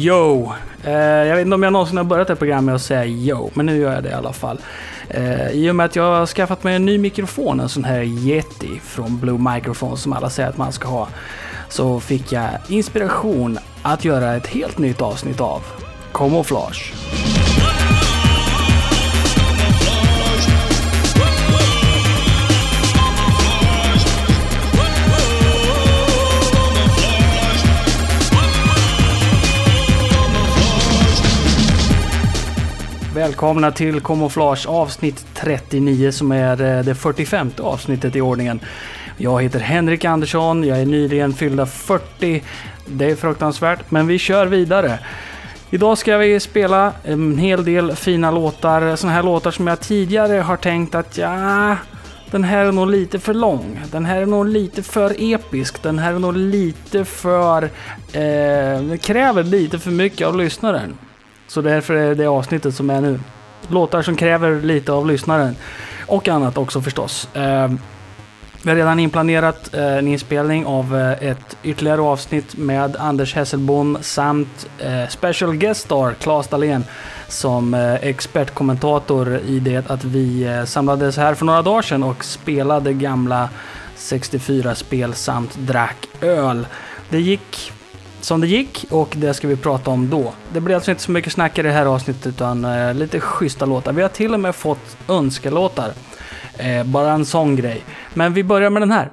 Yo! Eh, jag vet inte om jag någonsin har börjat det program med att säga yo, men nu gör jag det i alla fall. Eh, I och med att jag har skaffat mig en ny mikrofon, en sån här Yeti från Blue Microphone som alla säger att man ska ha, så fick jag inspiration att göra ett helt nytt avsnitt av Camouflage. Välkomna till kamouflage avsnitt 39 som är eh, det 45 avsnittet i ordningen. Jag heter Henrik Andersson, jag är nyligen fyllda 40. Det är fruktansvärt, men vi kör vidare. Idag ska vi spela en hel del fina låtar, sådana här låtar som jag tidigare har tänkt att ja, den här är nog lite för lång. Den här är nog lite för episk. Den här är nog lite för... Eh, kräver lite för mycket av lyssnaren. Så därför är det avsnittet som är nu. Låtar som kräver lite av lyssnaren. Och annat också förstås. Eh, vi har redan inplanerat eh, en inspelning av eh, ett ytterligare avsnitt med Anders Hesselbom samt eh, special guest star Claes Dahlén som eh, expertkommentator i det att vi eh, samlades här för några dagar sedan och spelade gamla 64-spel samt drack öl. Det gick som det gick och det ska vi prata om då. Det blir alltså inte så mycket snack i det här avsnittet utan eh, lite schyssta låtar. Vi har till och med fått önskelåtar. Eh, bara en sån grej. Men vi börjar med den här.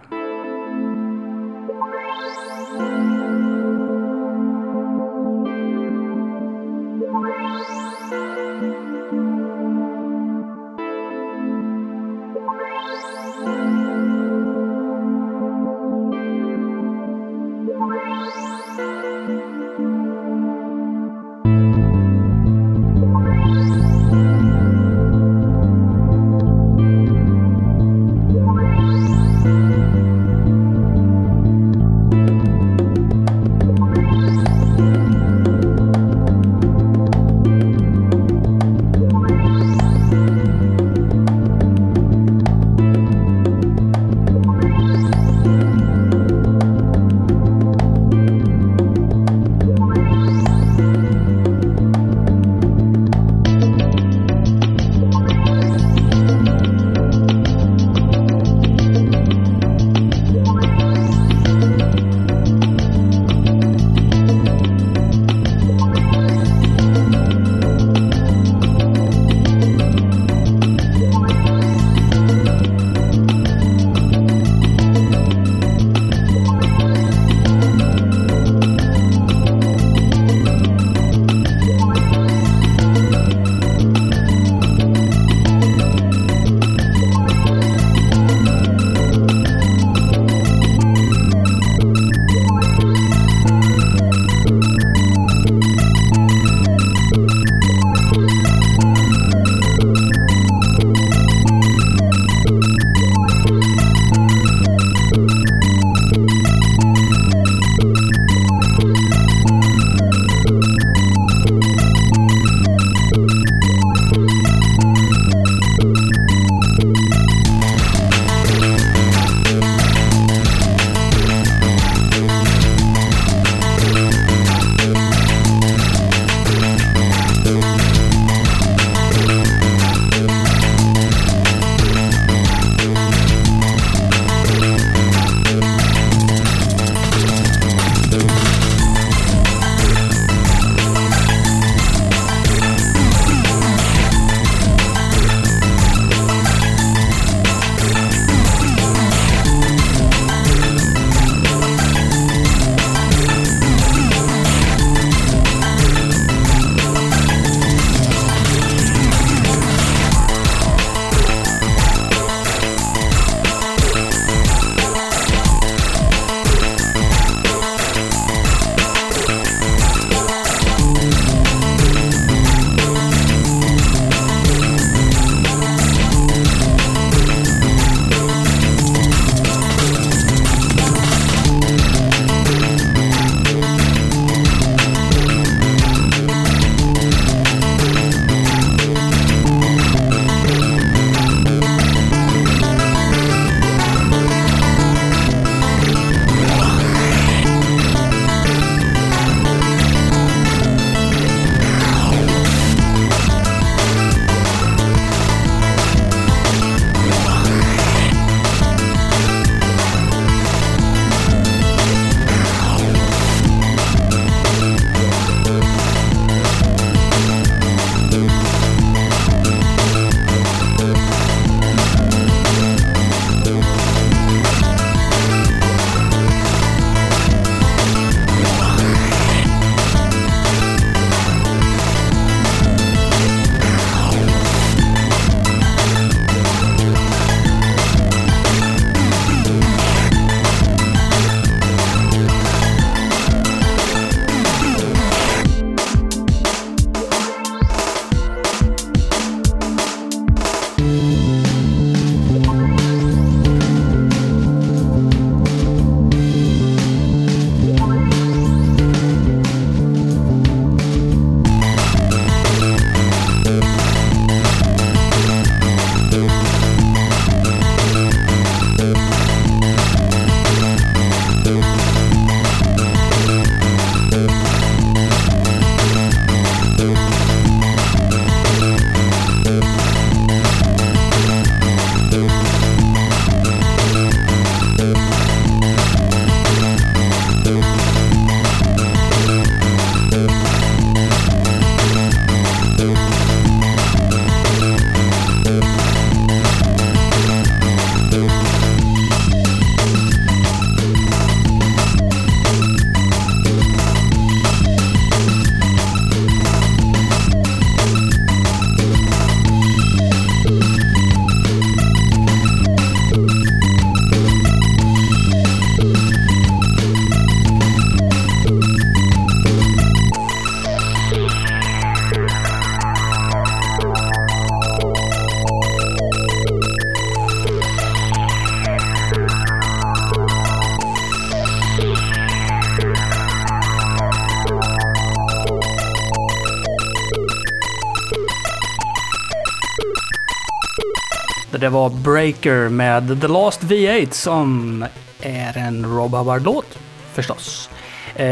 Breaker med The Last V8 som är en Rob Hubbard-låt förstås. Eh,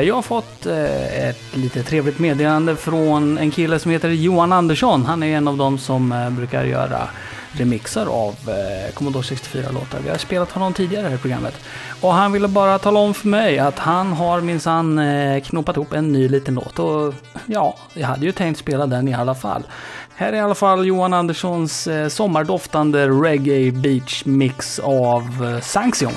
jag har fått eh, ett lite trevligt meddelande från en kille som heter Johan Andersson. Han är en av dem som eh, brukar göra remixar av eh, Commodore 64-låtar. Vi har spelat honom tidigare här i programmet. Och han ville bara tala om för mig att han har minsann eh, knoppat ihop en ny liten låt. Och ja, jag hade ju tänkt spela den i alla fall. Här är i alla fall Johan Anderssons eh, sommardoftande reggae beach mix av Sanction.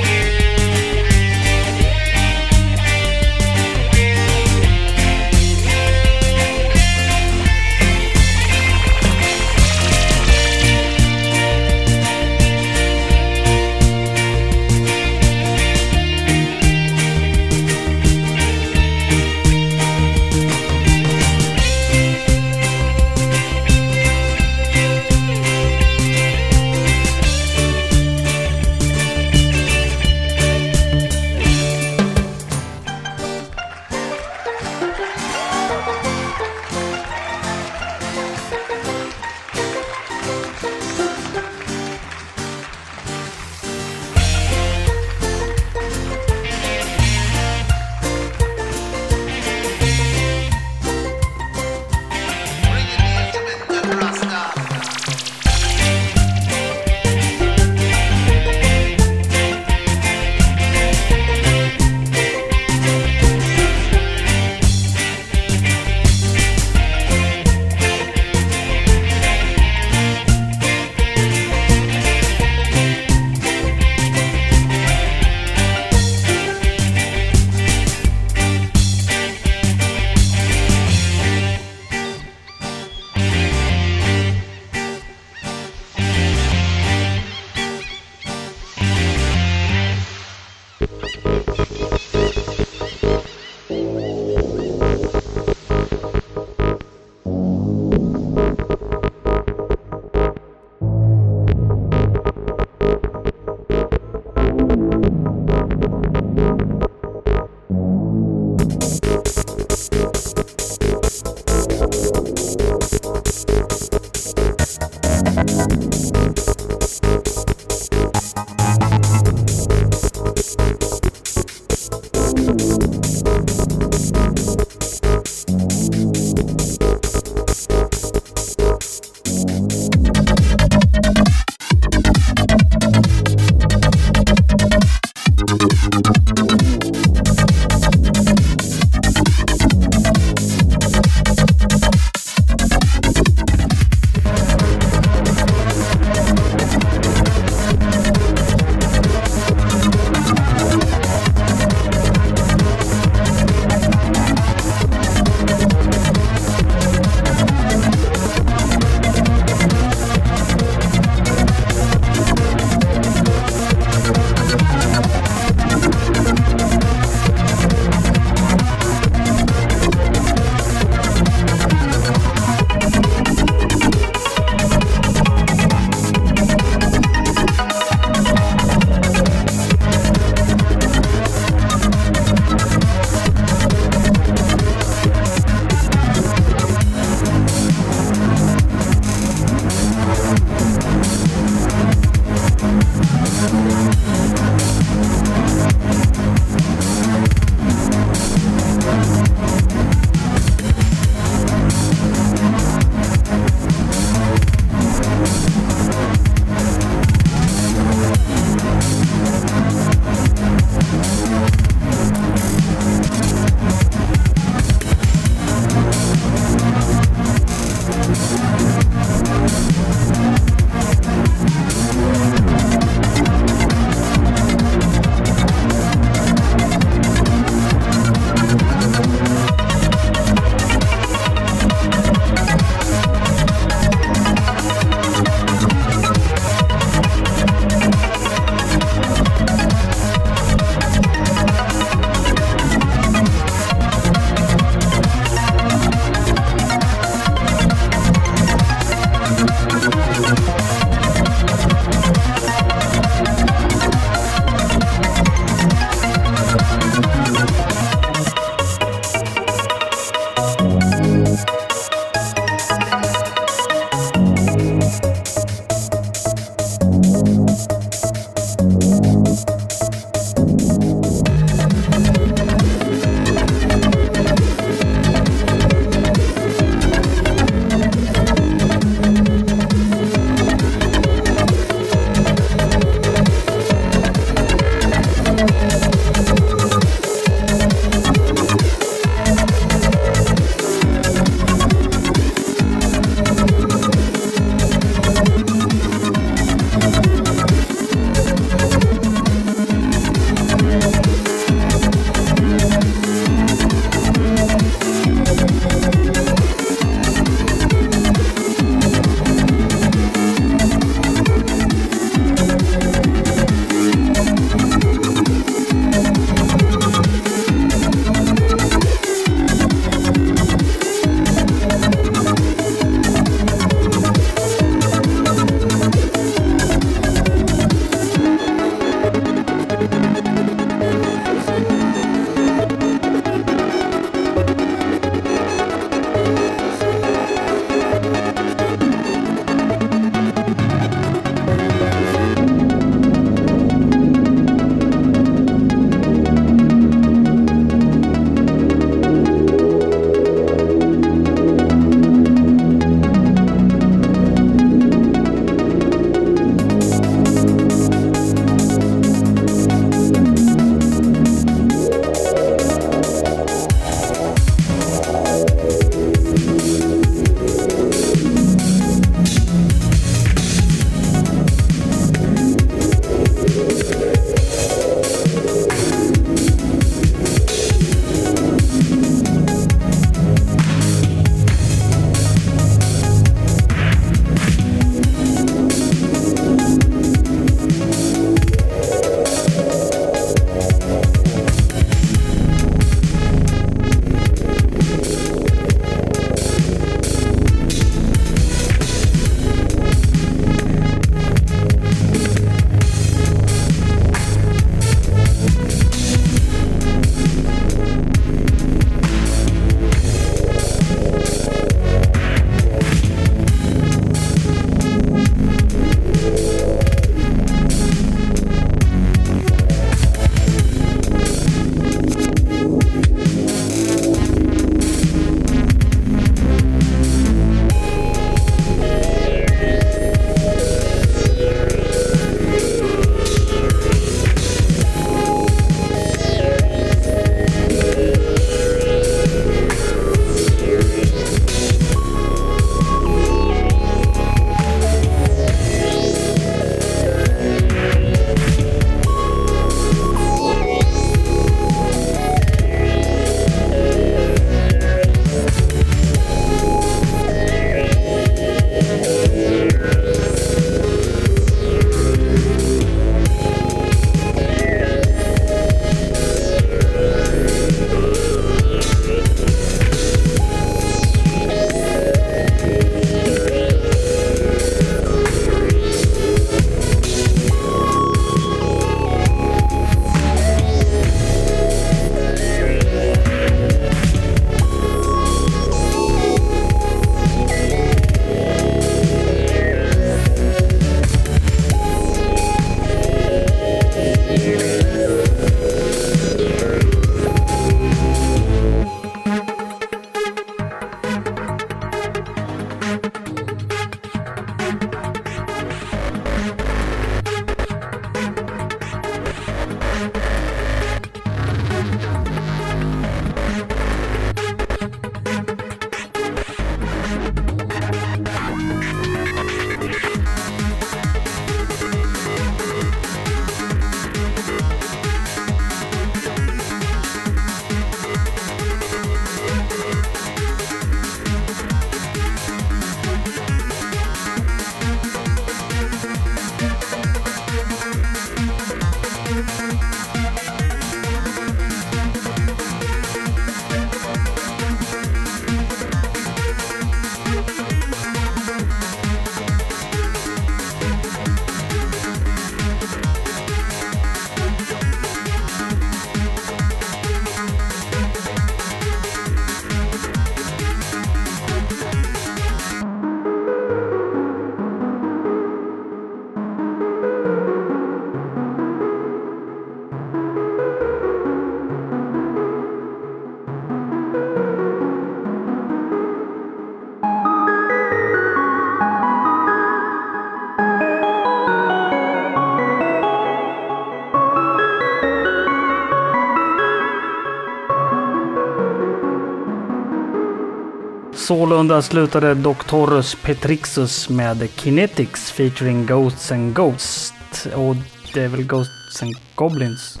Sålunda slutade Doctorus Petrixus med Kinetics featuring Ghosts and Ghosts. Och det är väl Ghosts and Goblins?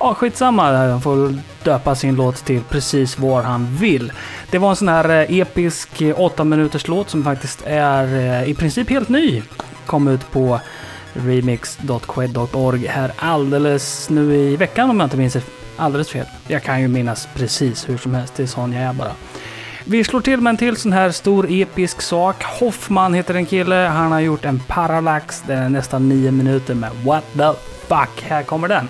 Ja, skitsamma. Han får döpa sin låt till precis vad han vill. Det var en sån här eh, episk eh, 8 minuters låt som faktiskt är eh, i princip helt ny. Kom ut på remix.qued.org här alldeles nu i veckan om jag inte minns alldeles fel. Jag kan ju minnas precis hur som helst, det är sån jag är bara. Vi slår till med en till sån här stor episk sak. Hoffman heter en kille. Han har gjort en parallax. Den är nästan nio minuter med What the fuck. Här kommer den.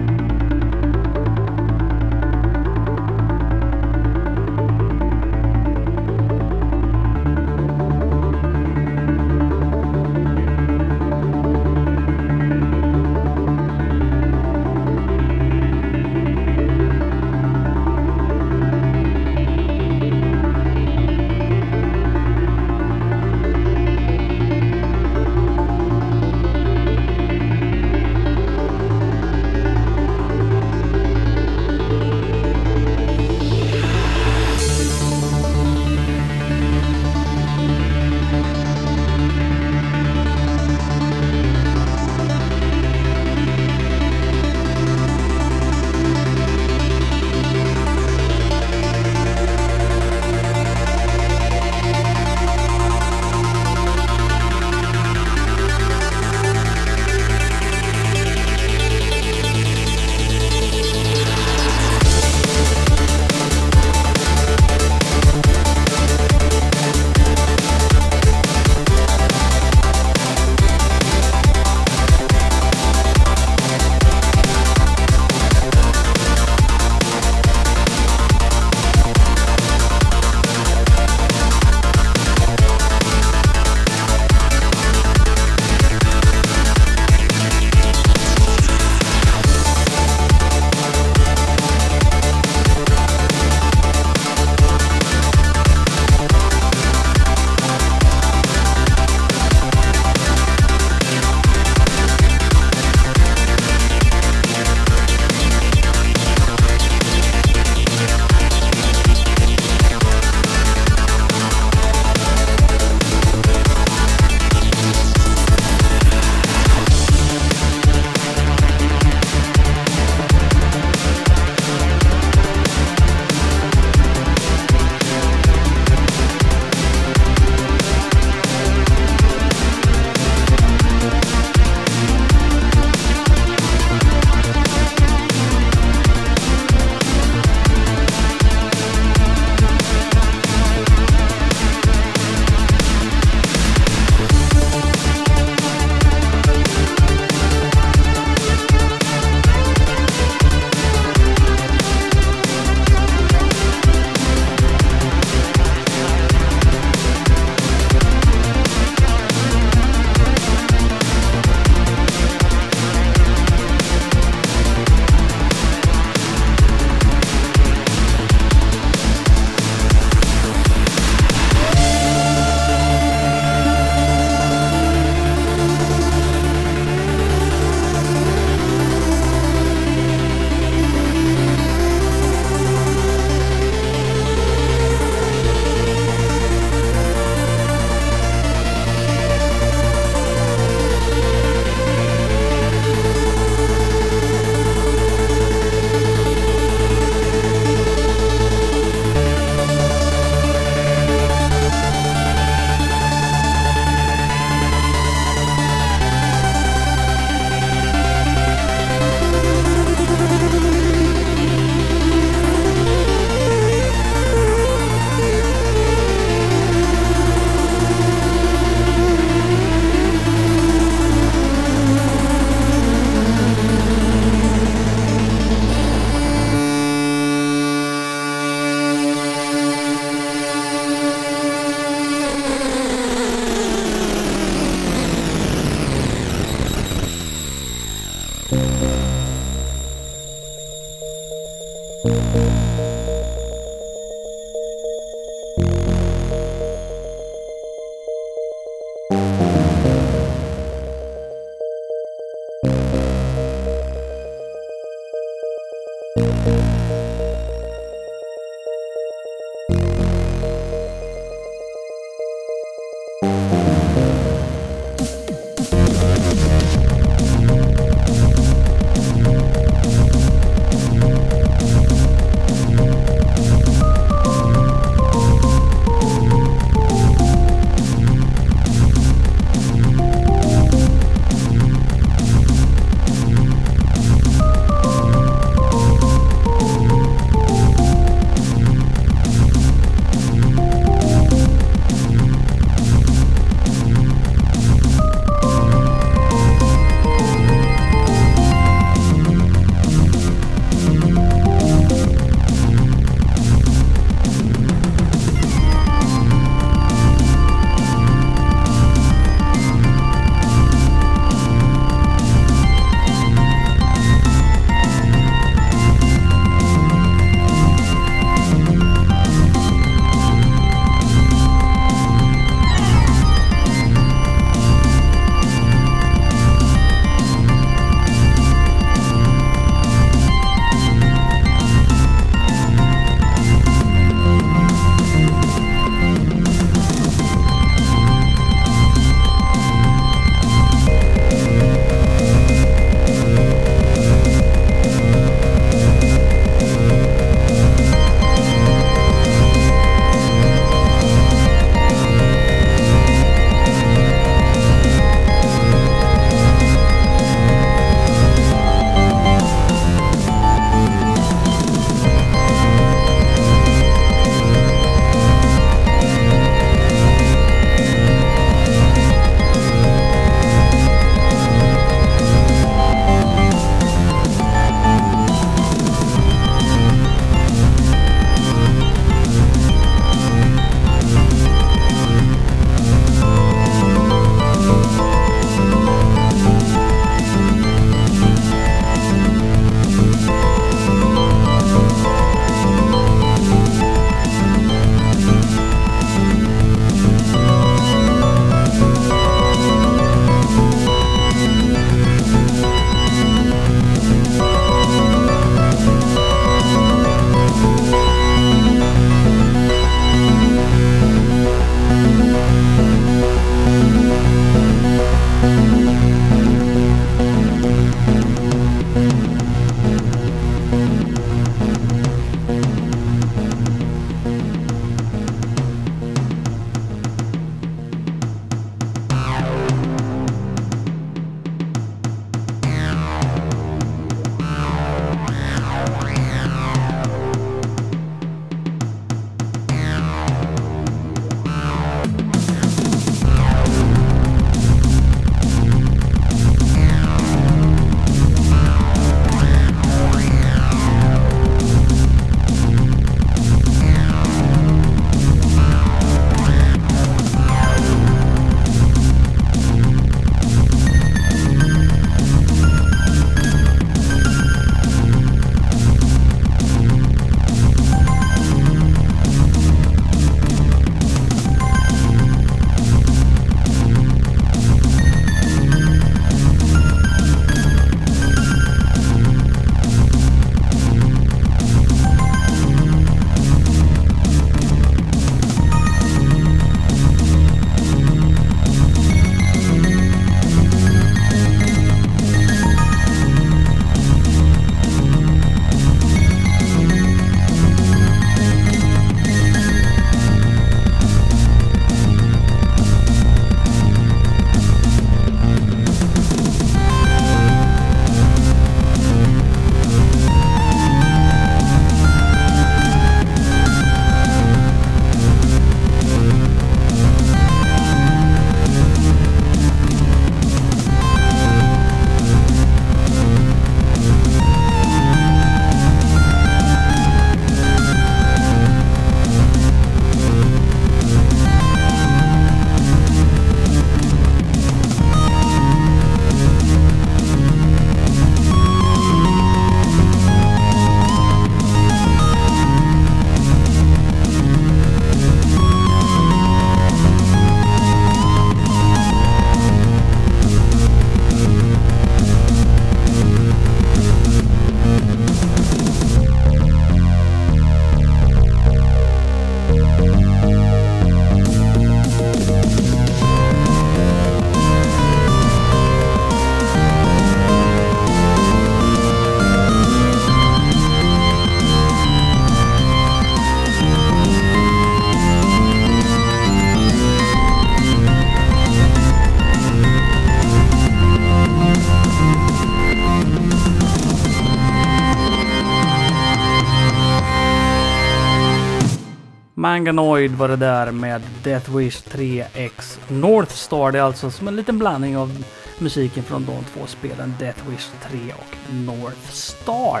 Manganoid var det där med Death Wish 3X North Star. Det är alltså som en liten blandning av musiken från de två spelen Death Wish 3 och North Star.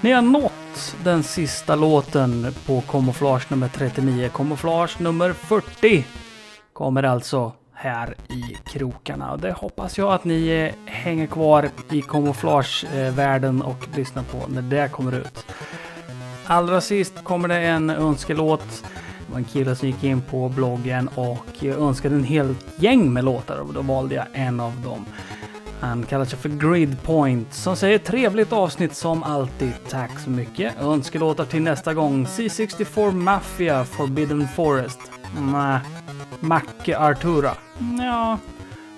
Ni har nått den sista låten på Camouflage nummer 39. Camouflage nummer 40 kommer alltså här i krokarna. Och det hoppas jag att ni hänger kvar i kamouflagevärlden eh, och lyssnar på när det kommer ut. Allra sist kommer det en önskelåt. Det var en kille som gick in på bloggen och önskade en hel gäng med låtar och då valde jag en av dem. Han kallar sig för Gridpoint som säger trevligt avsnitt som alltid. Tack så mycket. Önskelåtar till nästa gång. C64 Mafia Forbidden Forest. Nä. Macke Artura. Ja.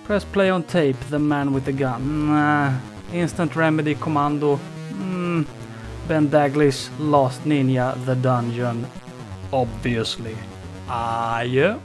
Press play on tape, the man with the gun. Nä. Instant Remedy Commando. Mm. Ben Daglish, Lost Ninja, The Dungeon. Obviously. Adjö.